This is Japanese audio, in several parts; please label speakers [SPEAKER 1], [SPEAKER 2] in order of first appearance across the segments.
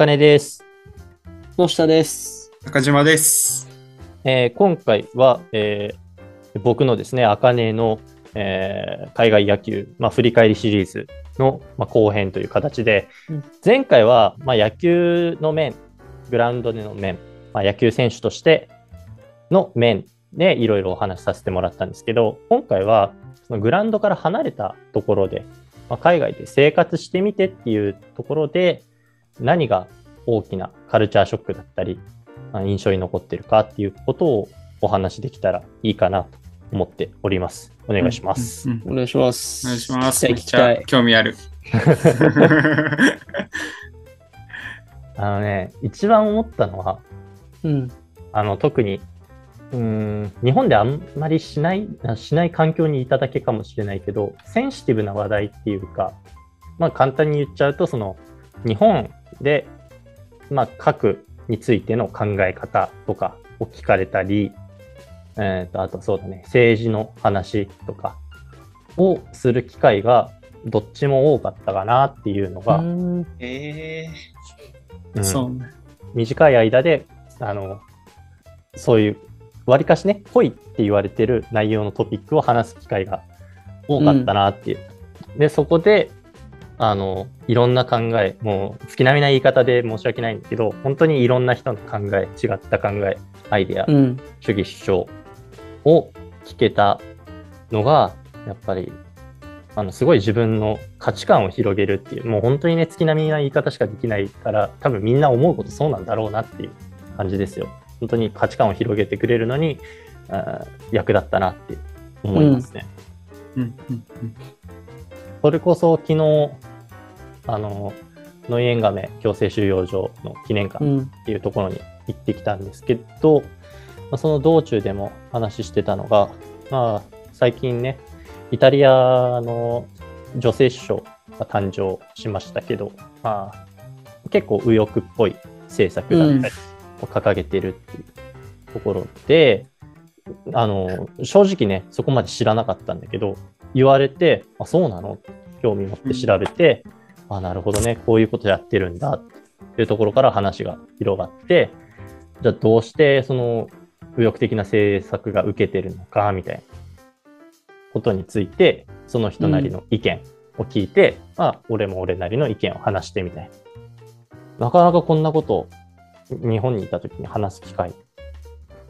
[SPEAKER 1] あかねです。
[SPEAKER 2] 野下です。
[SPEAKER 3] 中島です。
[SPEAKER 1] えー今回は、えー僕のですね、あかねの、えー海外野球、まあ、振り返りシリーズの、まあ、後編という形で、
[SPEAKER 2] うん
[SPEAKER 1] 前回は、まあ、野球の面、グラウンドでの面、まあ、野球選手としての面でいろいろお話しさせてもらったんですけど、今回はそのグラウンドから離れたところで、まあ、海外で生活してみてっていうところで、何が大きなカルチャーショックだったり、まあ印象に残ってるかっていうことをお話しできたらいいかなと思っております。お願いします。
[SPEAKER 3] うんうん
[SPEAKER 2] お願いします。
[SPEAKER 3] お願いします。
[SPEAKER 2] 聞
[SPEAKER 3] めっちゃ興味ある。
[SPEAKER 1] あのね、一番思ったのは。
[SPEAKER 2] うん。
[SPEAKER 1] あの特にうーん日本であんまりしないしない環境にいただけかもしれないけど、センシティブな話題っていうか、まあ簡単に言っちゃうと、その日本で、まあ、核についての考え方とかを聞かれたり、えーとあとそうだね、政治の話とかをする機会がどっちも多かったかなっていうのが、
[SPEAKER 2] うん。
[SPEAKER 3] え
[SPEAKER 1] うん。
[SPEAKER 3] そうね。
[SPEAKER 1] 短い間であのそういうわりかしね濃いって言われてる内容のトピックを話す機会が多かったなっていう、でそこであのいろんな考えもう月並みな言い方で申し訳ないんだけど本当にいろんな人の考え違った考えアイデア、
[SPEAKER 2] うん。
[SPEAKER 1] 主義主張を聞けたのがやっぱりあのすごい自分の価値観を広げるっていうもう本当にね月並みな言い方しかできないから多分みんな思うことそうなんだろうなっていう感じですよ。本当に価値観を広げてくれるのに役立ったなって思いますね、
[SPEAKER 3] うん。うん。うん。
[SPEAKER 1] それこそ昨日あのノイエンガメ強制収容所の記念館
[SPEAKER 2] うん。
[SPEAKER 1] っていうところに行ってきたんですけど、まあその道中でも話してたのが、まあ、最近ね、イタリアの女性首相が誕生しましたけど、まあ、結構右翼っぽい政策だったりを掲げてるっていうところで、あの正直ね、そこまで知らなかったんだけど、言われて、あ、そうなの？って興味持って調べて、あ、なるほどね、こういうことやってるんだっていうところから話が広がって、じゃあどうしてその右翼的な政策が受けてるのかみたいなことについて、その人なりの意見を聞いて、まあ、俺も俺なりの意見を話してみたいな。なかなかこんなことを日本にいた時に話す機会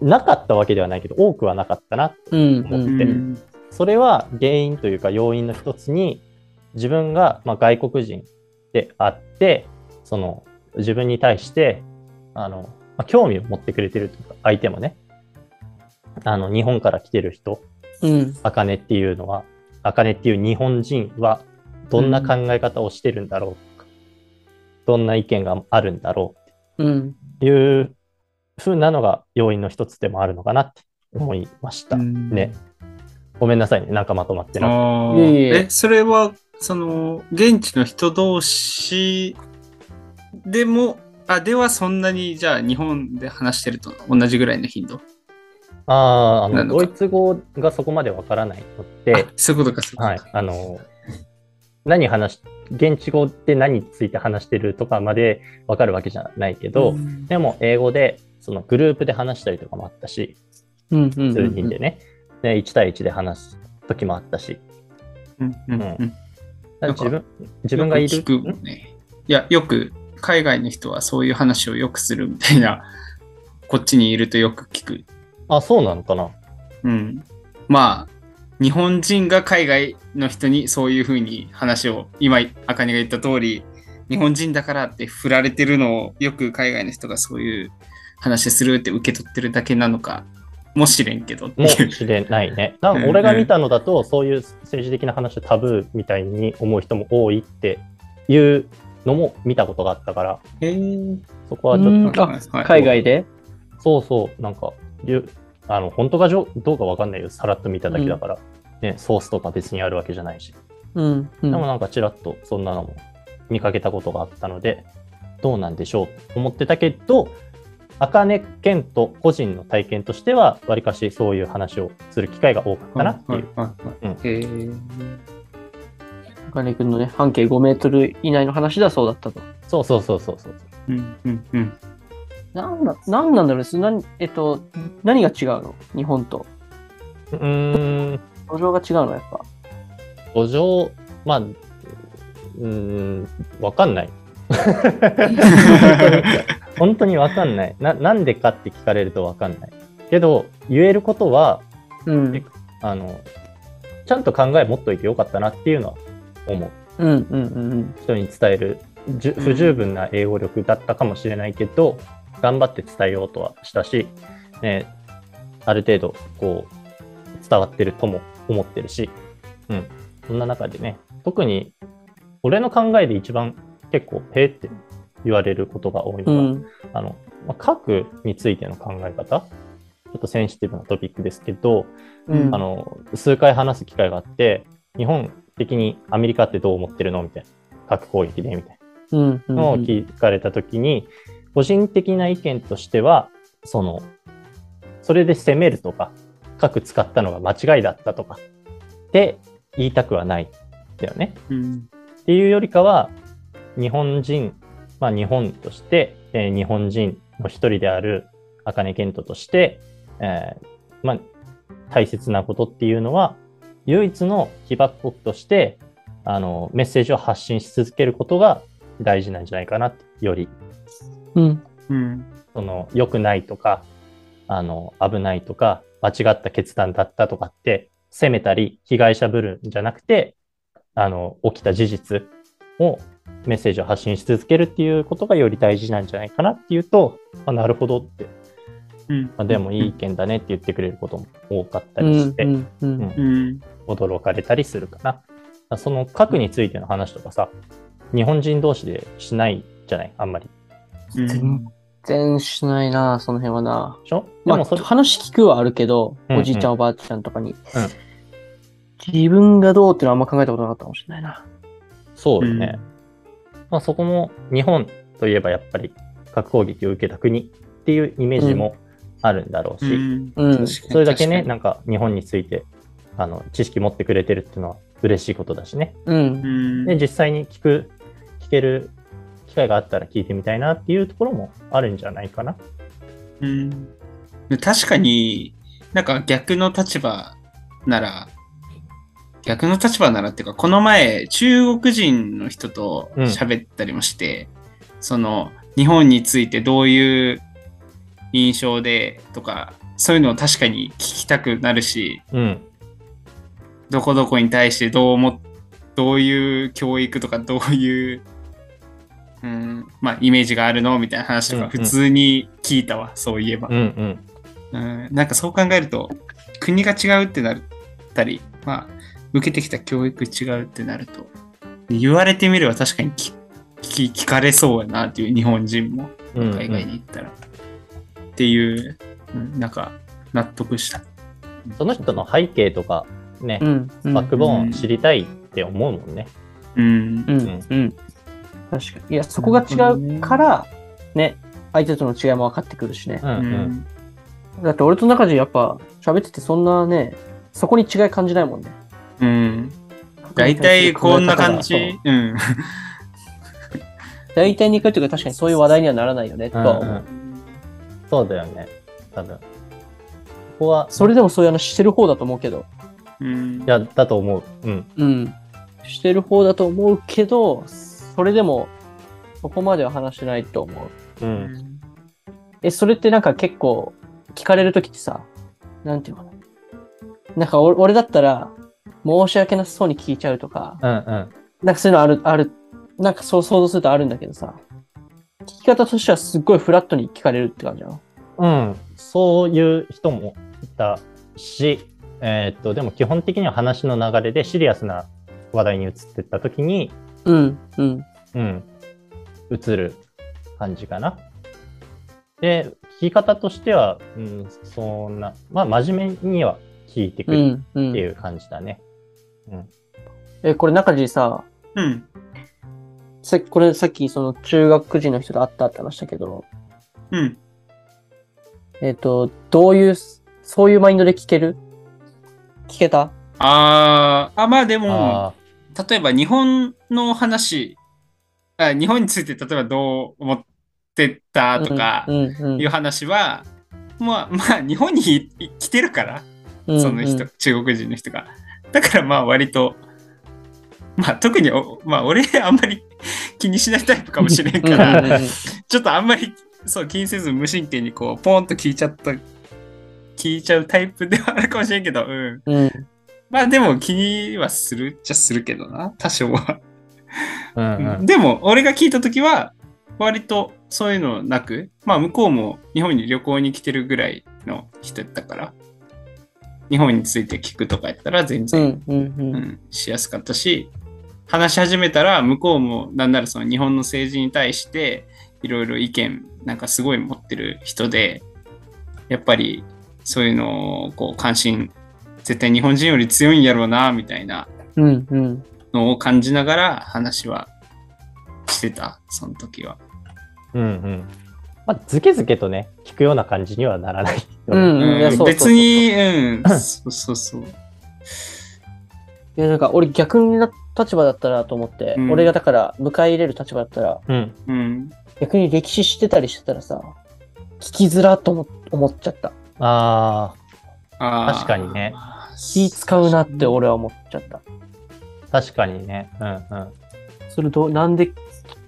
[SPEAKER 1] なかったわけではないけど、多くはなかったなって
[SPEAKER 2] うん。
[SPEAKER 1] 思って
[SPEAKER 3] うん
[SPEAKER 1] それは原因というか要因の一つに自分がまあ外国人であってその自分に対してあの、まあ、興味を持ってくれてるというか相手もねあの日本から来てる人
[SPEAKER 2] うん。
[SPEAKER 1] あかねっていうのはあかねっていう日本人はどんな考え方をしてるんだろうとか、どんな意見があるんだろ
[SPEAKER 2] うん。
[SPEAKER 1] うというふうなのが要因の一つでもあるのかなって思いました
[SPEAKER 3] うん
[SPEAKER 1] ね。ごめんなさいねなんかまとまってなくて
[SPEAKER 2] え、
[SPEAKER 3] それは、その、現地の人同士でも、あ、ではそんなに、じゃあ日本で話してると同じぐらいの頻度？
[SPEAKER 1] ああ、あの、ドイツ語がそこまでわからないの
[SPEAKER 3] あ
[SPEAKER 1] で、
[SPEAKER 3] そういうことか、そういうことか。
[SPEAKER 1] はい、あの、何話し、現地語で何について話してるとかまでわかるわけじゃないけど、
[SPEAKER 3] ん
[SPEAKER 1] でも英語で、そのグループで話したりとかもあったし、
[SPEAKER 2] うん。うん。
[SPEAKER 1] 数人でね、で1対1で話す時もあったし、
[SPEAKER 3] うんうんうん
[SPEAKER 1] 自分、自分がいる？
[SPEAKER 3] ね。いや、よく海外の人はそういう話をよくするみたいな、こっちにいるとよく聞く。
[SPEAKER 1] あ、そうなのかな
[SPEAKER 3] うん。まあ、日本人が海外の人にそういうふうに話を、今、あかねが言った通り、日本人だからって振られてるのをよく海外の人がそういう話するって受け取ってるだけなのかもしれんけど
[SPEAKER 1] も。しれないね。なんか俺が見たのだと、そういう政治的な話をタブーみたいに思う人も多いっていうのも見たことがあったから、
[SPEAKER 3] へー
[SPEAKER 1] そこはちょっと
[SPEAKER 2] 海外で？
[SPEAKER 1] そうそう、なんか、ゆあの本当かじょどうかわかんないよ、さらっと見ただけだから、ね、ソースとか別にあるわけじゃないし。
[SPEAKER 2] うん。うん
[SPEAKER 1] でもなんかちらっとそんなのも見かけたことがあったので、どうなんでしょうと思ってたけど、茜健と個人の体験としては、わりかしそういう話をする機会が多かったなっていう。
[SPEAKER 3] はいはいはいへー
[SPEAKER 2] 金君のね、半径5メートル以内の話だそうだったと。
[SPEAKER 1] そうそうそうそうそう。
[SPEAKER 3] うん。うん。うん。
[SPEAKER 2] なん。だ、なん。なん。だろう。なえっと、何が違うの日本と。
[SPEAKER 1] うん、
[SPEAKER 2] 土壌が違うのやっぱ。
[SPEAKER 1] 土壌、まあ、うん、わかん。ない。本当にわかんないな。なんでかって聞かれるとわかんない。けど、言えることは、
[SPEAKER 2] うん。
[SPEAKER 1] あの、ちゃんと考え持っといてよかったなっていうのは思う。
[SPEAKER 2] うんうんうんうん。
[SPEAKER 1] 人に伝える不十分な英語力だったかもしれないけど、頑張って伝えようとはしたし、ね、ある程度こう伝わってるとも思ってるし、うん、そんな中でね特に俺の考えで一番結構へーって言われることが多いのが、
[SPEAKER 2] うん。
[SPEAKER 1] あのまあ核についての考え方ちょっとセンシティブなトピックですけど、
[SPEAKER 2] うん
[SPEAKER 1] あの数回話す機会があって日本的にアメリカってどう思ってるのみたいな核攻撃でみたいな。のを聞かれたときに、個人的な意見としては、その、それで責めるとか、核使ったのが間違いだったとか、って言いたくはないんだよね。
[SPEAKER 3] うん
[SPEAKER 1] っていうよりかは、日本人、まあ日本として、えー日本人の一人である茜健人として、えーまあ大切なことっていうのは、唯一の被爆国として、あの、メッセージを発信し続けることが大事なんじゃないかなって、より、
[SPEAKER 2] うん。
[SPEAKER 3] うん
[SPEAKER 1] その、良くないとか、あの、危ないとか、間違った決断だったとかって、責めたり、被害者ぶるんじゃなくて、あの、起きた事実をメッセージを発信し続けるっていうことがより大事なんじゃないかなっていうと、あなるほどって、
[SPEAKER 3] うん
[SPEAKER 1] まあ、でもいい意見だねって言ってくれることも多かった
[SPEAKER 2] うん
[SPEAKER 1] りして、
[SPEAKER 2] うんうん
[SPEAKER 1] うん
[SPEAKER 3] うん
[SPEAKER 1] 驚かれたりするかな。その核についての話とかさ、日本人同士でしないじゃない？あんまり。
[SPEAKER 3] うん
[SPEAKER 2] 全然しないな、その辺はな。
[SPEAKER 1] でしょ？で
[SPEAKER 2] まあ、
[SPEAKER 1] もそれ、
[SPEAKER 2] 話聞くはあるけど、
[SPEAKER 1] うんうん
[SPEAKER 2] おじいちゃん、おばあちゃんとかに。自分がどうっていうのはあんま考えたことなかったかもしれないな。
[SPEAKER 1] そうよね。まあ、そこも日本といえばやっぱり核攻撃を受けた国っていうイメージもあるんだろうし、
[SPEAKER 3] うん
[SPEAKER 2] うん
[SPEAKER 1] それだけね、なんか日本についてあの知識持ってくれてるっていうのは嬉しいことだしね。
[SPEAKER 2] うん
[SPEAKER 3] に。うん
[SPEAKER 1] で、実際に聞く、聞ける機会があったら聞いてみたいなっていうところもあるんじゃないかな。
[SPEAKER 3] うんで確かになんか逆の立場なら、逆の立場ならっていうか、この前、中国人の人と喋ったりもして、その、日本についてどういう印象でとか、そういうのを確かに聞きたくなるし、
[SPEAKER 1] うん。
[SPEAKER 3] どこどこに対してどう思っどういう教育とかどういう、うん、まあイメージがあるの？みたいな話と
[SPEAKER 1] うんうん
[SPEAKER 3] か普通に聞いたわ、そういえば
[SPEAKER 1] うんう、ん。
[SPEAKER 3] うん。なんかそう考えると国が違うってなったり、まあ受けてきた教育違うってなると言われてみれば確かに聞聞聞かれそうやなっていう日本人も
[SPEAKER 1] うんうん
[SPEAKER 3] 海外に行ったら、っていう、うん、なんか納得した。
[SPEAKER 1] その人の背景とかね
[SPEAKER 2] う、ん。うん
[SPEAKER 1] バックボーン知りたいって思うもんね。
[SPEAKER 3] うん
[SPEAKER 2] う。ん。うん。確かに。いや、そこが違うから、ね、相手との違いも分かってくるしね
[SPEAKER 1] う。ん
[SPEAKER 3] う
[SPEAKER 1] うん。
[SPEAKER 3] ん
[SPEAKER 2] だって俺と中地やっぱ喋っててそんなね、そこに違い感じないもんね。
[SPEAKER 3] うん。大体こんな感じ。うん。
[SPEAKER 2] 大体2回というか確かにそういう話題にはならないよね、とは思う。
[SPEAKER 1] うんうんそうだよね。多分。ここは、
[SPEAKER 2] それでもそういう話してる方だと思うけど。
[SPEAKER 3] うん
[SPEAKER 1] いや、だと思う。うん。
[SPEAKER 2] うん。してる方だと思うけど、それでもそこまでは話してないと思う。
[SPEAKER 1] うん。
[SPEAKER 2] え、それってなんか結構聞かれるときってさ、なんていうの？かな。なんか俺俺だったら申し訳なさそうに聞いちゃうとか、
[SPEAKER 1] うんうん。
[SPEAKER 2] なんかそういうのある、ある、なんかそう想像するとあるんだけどさ、聞き方としてはすっごいフラットに聞かれるって感じなの？
[SPEAKER 1] うん。そういう人もいたし、えーっと、でも基本的には話の流れでシリアスな話題に移ってった時に、
[SPEAKER 2] うん、うん、
[SPEAKER 1] うん、移る感じかな。で、聞き方としては、うん、そんな、まあ真面目には聞いてくる
[SPEAKER 2] うん、うん。
[SPEAKER 1] っていう感じだね。
[SPEAKER 2] え、これ中地さ、
[SPEAKER 3] うん。
[SPEAKER 2] さっき、これさっきその中学人の人と会ったって話したけど、
[SPEAKER 3] うん。
[SPEAKER 2] えっ、と、どういう、そういうマインドで聞ける？聞けた？
[SPEAKER 3] あーあ、まあでも、
[SPEAKER 1] あ
[SPEAKER 3] 例えば日本の話あ、日本について例えばどう思っってたとか
[SPEAKER 2] うんうん
[SPEAKER 3] いう話は、まあまあ日本にい来てるから、
[SPEAKER 2] うん
[SPEAKER 3] その人、中国人の人が。だからまあ割と、まあ特にお、まあ俺あんまり 気にしないタイプかもしれんか
[SPEAKER 2] うん
[SPEAKER 3] ら、ちょっとあんまりそう気にせず無神経にこうポンと聞いちゃった、聞いちゃうタイプではあるかもしれんけど、うん。
[SPEAKER 2] うん
[SPEAKER 3] まあでも気にはするっちゃするけどな、多少は。
[SPEAKER 1] うんうん
[SPEAKER 3] でも俺が聞いた時は割とそういうのなく、まあ向こうも日本に旅行に来てるぐらいの人やったから、日本について聞くとかやったら全
[SPEAKER 2] う
[SPEAKER 3] 然、
[SPEAKER 2] んうんうん
[SPEAKER 3] うんしやすかったし、話し始めたら向こうもなんならその日本の政治に対していろいろ意見なんかすごい持ってる人で、やっぱりそういうのをこう関心絶対日本人より強いんやろうなみたいなのを感じながら話はしてた、その時は。
[SPEAKER 1] うんうん。まあ、ずけずけとね、聞くような感じにはならないよね。
[SPEAKER 2] うん
[SPEAKER 3] 別に、うん、そうそうそう。
[SPEAKER 2] いやなんか俺逆な立場だったらと思って、
[SPEAKER 3] うん
[SPEAKER 2] 俺がだから迎え入れる立場だったら
[SPEAKER 1] うん。
[SPEAKER 3] うん。
[SPEAKER 2] 逆に歴史知ってたりしてたらさ聞きづらと思思っちゃった
[SPEAKER 1] あ
[SPEAKER 3] あー
[SPEAKER 1] 確かにね。
[SPEAKER 2] 気使うなって俺は思っちゃった
[SPEAKER 1] あ、確かにね。うんうん。
[SPEAKER 2] それどうなんで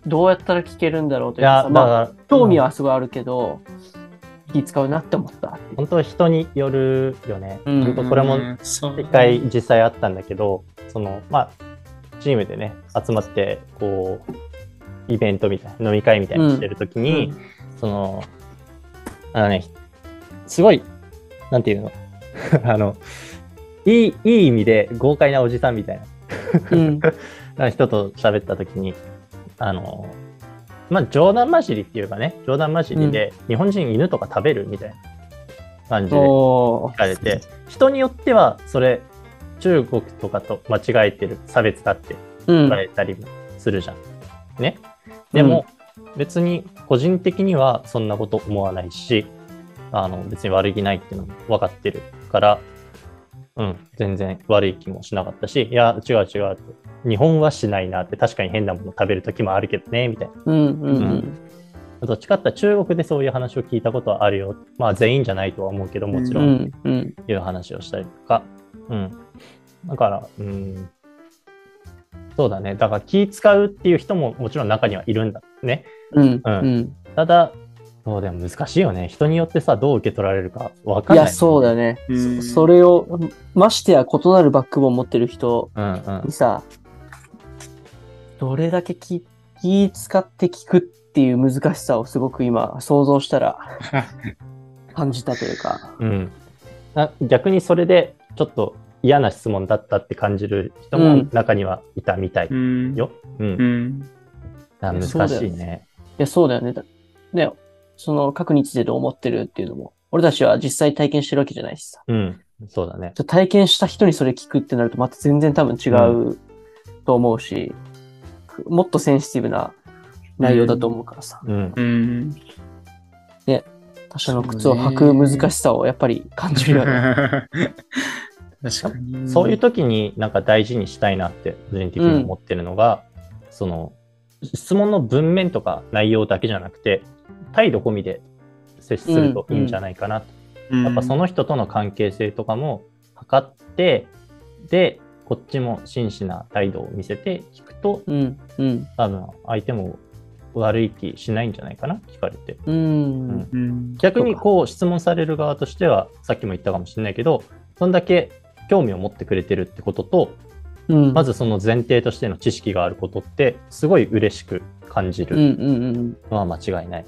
[SPEAKER 2] どうやったら聞けるんだろうと
[SPEAKER 1] い
[SPEAKER 2] うかさまあ興味
[SPEAKER 1] うん
[SPEAKER 2] はすごいあるけど、気使うなって思った。
[SPEAKER 1] 本当人によるよね。
[SPEAKER 2] うん。
[SPEAKER 1] 本当これも一回実際あったんだけど、その、まあ、チームでね、集まって、こう、イベントみたいな、飲み会みたいにしてるときに、その、あのね、すごい、なんていうの？あの、いい、いい意味で豪快なおじさんみたい
[SPEAKER 2] うん。
[SPEAKER 1] な人と喋ったときに、あの、まあ、冗談交じりっていうかね、冗談交じりで、日本人犬とか食べるみたいな感じで聞かれて、人によっては、それ、中国とかと間違えてる差別だって
[SPEAKER 2] うん
[SPEAKER 1] 言われたりもするじゃん。ね？でも、別に個人的にはそんなこと思わないし、あの、別に悪気ないっていうのも分かってるから、うん、全然悪い気もしなかったし、いや、違う違うって。日本はしないなって、確かに変なもの食べる時もあるけどね、みたいな。
[SPEAKER 2] うんうんうん
[SPEAKER 1] どっちかって中国でそういう話を聞いたことはあるよ。まあ全員じゃないとは思うけど、もちろ。
[SPEAKER 2] うん
[SPEAKER 1] いう話をしたりとか。うん。だから、うん。そうだね。だから気使うっていう人ももちろん中にはいるんだね。
[SPEAKER 2] うん
[SPEAKER 1] うん
[SPEAKER 2] うん
[SPEAKER 1] ただ、そうでも難しいよね。人によってさ、どう受け取られるかわかんない、
[SPEAKER 2] いやそうだね
[SPEAKER 3] うん
[SPEAKER 2] それをましてや異なるバックボーン持ってる人
[SPEAKER 1] うんうん
[SPEAKER 2] に。さどれだけ気気使って聞くっていう難しさをすごく今想像したら 感じたというか
[SPEAKER 1] うん。な逆にそれでちょっと嫌な質問だったって感じる人も
[SPEAKER 2] うん
[SPEAKER 1] 中にはいたみたい
[SPEAKER 3] うん。
[SPEAKER 1] よ。うん。
[SPEAKER 3] うん。
[SPEAKER 2] うだよ
[SPEAKER 1] しいね。
[SPEAKER 2] いやそうだよねだねその各日でどう思ってるっていうのも俺たちは実際体験してるわけじゃないしさ
[SPEAKER 1] うん。そうだね。
[SPEAKER 2] ちょ体験した人にそれ聞くってなるとまた全然多分違うと思うし、もっとセンシティブな内容だと思うからさ、
[SPEAKER 1] うん。
[SPEAKER 3] うん。
[SPEAKER 2] 他者の靴を履く難しさをやっぱり感じるよね。
[SPEAKER 3] 確かに。
[SPEAKER 1] そういう時になんか大事にしたいなって個人的に思ってるのが、その質問の文面とか内容だけじゃなくて態度込みで接するといいんじゃないかなと、
[SPEAKER 3] うん、
[SPEAKER 1] やっぱその人との関係性とかも測ってでこっちも真摯な態度を見せて聞くと
[SPEAKER 2] うん、うん、
[SPEAKER 1] 多分相手も悪い気しないんじゃないかな聞かれて
[SPEAKER 2] うん、
[SPEAKER 1] うん
[SPEAKER 3] うん。
[SPEAKER 1] 逆にこう質問される側としてはさっきも言ったかもしれないけどそんだけ興味を持ってくれてるってことと
[SPEAKER 2] うん。
[SPEAKER 1] まずその前提としての知識があることってすごい嬉しく感じ
[SPEAKER 2] うん、う
[SPEAKER 1] る
[SPEAKER 2] ん、うん。
[SPEAKER 1] のは間違いない。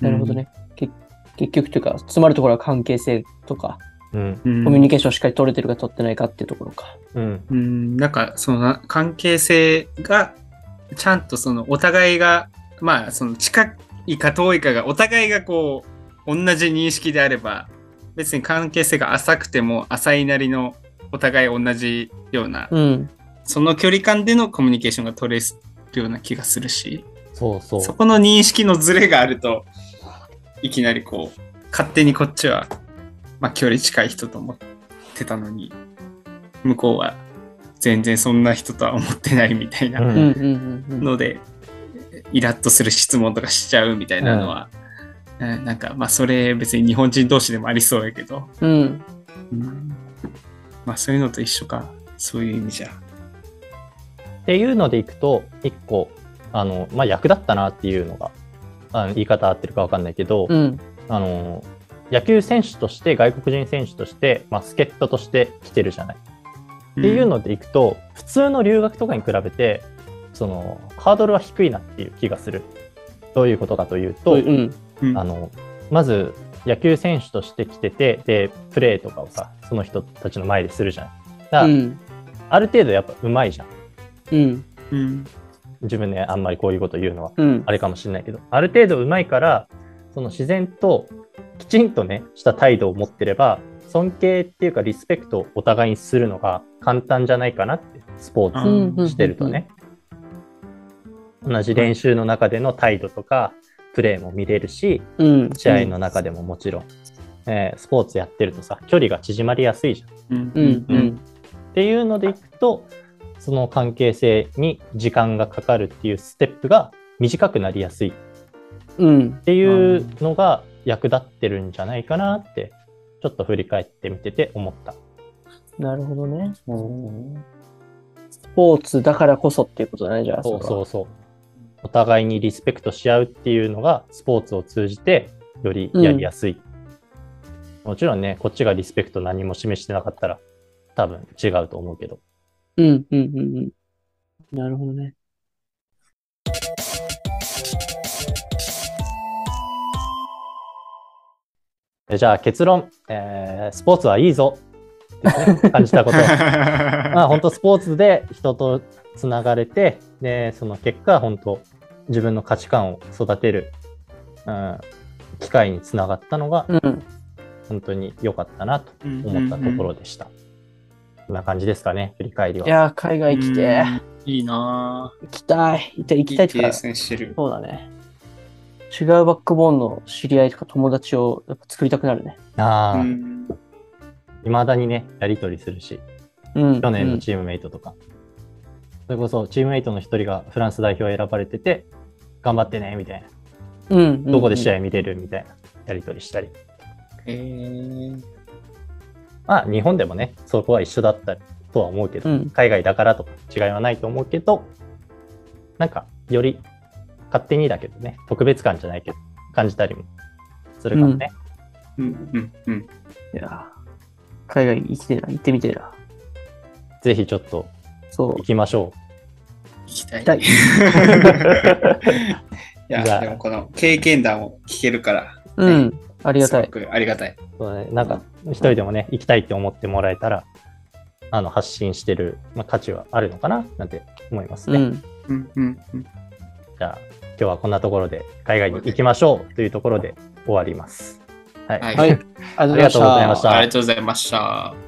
[SPEAKER 2] なるほどね。け結局というか、詰まるところは関係性とか、
[SPEAKER 1] うん。
[SPEAKER 3] うん。
[SPEAKER 2] コミュニケーションしっかり取れてるか取ってないかっていうところか。
[SPEAKER 1] うん。
[SPEAKER 3] うん、なんかそのな関係性がちゃんとそのお互いがまあその近いか遠いかがお互いがこう同じ認識であれば別に関係性が浅くても浅いなりのお互い同じような、
[SPEAKER 2] うん。
[SPEAKER 3] その距離感でのコミュニケーションが取れるような気がするし
[SPEAKER 1] そうそう。
[SPEAKER 3] そこの認識のズレがあるといきなりこう勝手にこっちは、まあ、距離近い人と思ってたのに向こうは全然そんな人とは思ってないみたいな。ので、イラッとする質問とかしちゃうみたいなのは、うんなんかまあそれ別に日本人同士でもありそうやけど、
[SPEAKER 2] うん。
[SPEAKER 3] うん。まあそういうのと一緒か。そういう意味じゃ。
[SPEAKER 1] っていうのでいくと、一個、あの、まあ、役立ったなっていうのが、あの言い方合ってるかわかんないけど、
[SPEAKER 2] うん。
[SPEAKER 1] あの、野球選手として、外国人選手として、まあ、助っ人として来てるじゃない。っていうのでいくと、普通の留学とかに比べて、その、ハードルは低いなっていう気がする。どういうことかというと、
[SPEAKER 2] うん。
[SPEAKER 3] うん
[SPEAKER 1] あの、まず、野球選手として来てて、で、プレーとかをさ、その人たちの前でするじゃん。だから、
[SPEAKER 2] うん。
[SPEAKER 1] ある程度やっぱ上手いじゃん。
[SPEAKER 2] うん。
[SPEAKER 3] うん
[SPEAKER 1] 自分であんまりこういうこと言うのは
[SPEAKER 2] うん。
[SPEAKER 1] あれかもしれないけど、ある程度上手いから、その自然ときちんとね、した態度を持ってれば、尊敬っていうかリスペクトをお互いにするのが簡単じゃないかなって、スポーツしてるとね。同じ練習の中での態度とか、プレーも見れるし、
[SPEAKER 2] うん。
[SPEAKER 1] 試合の中でももちろん、えースポーツやってるとさ、距離が縮まりやすいじゃん。
[SPEAKER 3] うん
[SPEAKER 2] うん。うん。
[SPEAKER 1] っていうのでいくと、その関係性に時間がかかるっていうステップが短くなりやすいっ
[SPEAKER 2] うん。
[SPEAKER 1] ていうのが役立ってるんじゃないかなって、ちょっと振り返ってみてて思った。
[SPEAKER 2] なるほどね。スポーツだからこそっていうことだね、じゃあ。
[SPEAKER 1] そうそうそう。お互いにリスペクトし合うっていうのがスポーツを通じてよりやりやすい。もちろんね、こっちがリスペクト何も示してなかったら多分違うと思うけど。
[SPEAKER 2] うん。うん。うん。うん。なるほどね。
[SPEAKER 1] えじゃあ結論、えースポーツはいいぞってね感じたこと。まあ本当スポーツで人とつながれて、で、その結果本当自分の価値観を育てる、うん、機会につながったのが
[SPEAKER 2] うん。
[SPEAKER 1] 本当に良かったなと思ったところでした。こんな感じですかね、振り返りは。
[SPEAKER 2] いやー、海外来て、
[SPEAKER 3] うんいいな
[SPEAKER 2] 行きたい。行きたい、
[SPEAKER 3] ぁ。
[SPEAKER 2] 行きたいとか
[SPEAKER 3] いい経、験してる。
[SPEAKER 2] そうだね。違うバックボーンの知り合いとか友達をやっぱ作りたくなるね。
[SPEAKER 1] ああ、
[SPEAKER 3] うん
[SPEAKER 1] 未だにね、やりとりするし、
[SPEAKER 2] うん。
[SPEAKER 1] 去年のチームメイトとか、それこそチームメイトの一人がフランス代表選ばれてて、頑張ってね、みたいな。
[SPEAKER 2] うん、うん。
[SPEAKER 1] どこで試
[SPEAKER 2] 合
[SPEAKER 1] 合見れるみたいな、やりとりしたり。
[SPEAKER 3] へー
[SPEAKER 1] まあ、日本でもね、そこは一緒だったとは思うけど、
[SPEAKER 2] うん
[SPEAKER 1] 海外だからとか違いはないと思うけど、なんか、より勝手にだけどね、特別感じゃないけど、感じたりもするからね。
[SPEAKER 3] うんうんうん。
[SPEAKER 2] いやー海外行きてえな、行ってみてえな。
[SPEAKER 1] ぜひちょっと
[SPEAKER 2] そう
[SPEAKER 1] 行。きましょ
[SPEAKER 3] 行きたい。
[SPEAKER 2] 行きたい
[SPEAKER 3] いや、
[SPEAKER 1] じゃあ
[SPEAKER 3] でもこの経験談を聞けるから、
[SPEAKER 2] うん。ありがたい。
[SPEAKER 3] すごくありがたい。
[SPEAKER 1] う。そうね、なんか、一人でもね、行きたいって思ってもらえたら、あの、発信してる、まあ、価値はあるのかななんて思いますね。
[SPEAKER 2] うん。
[SPEAKER 3] うんうんうん。
[SPEAKER 1] じゃあ、今日はこんなところで海外に行きましょうというところで終わります。はい。
[SPEAKER 3] はい
[SPEAKER 1] ありがとうございました
[SPEAKER 3] ありがとうございました。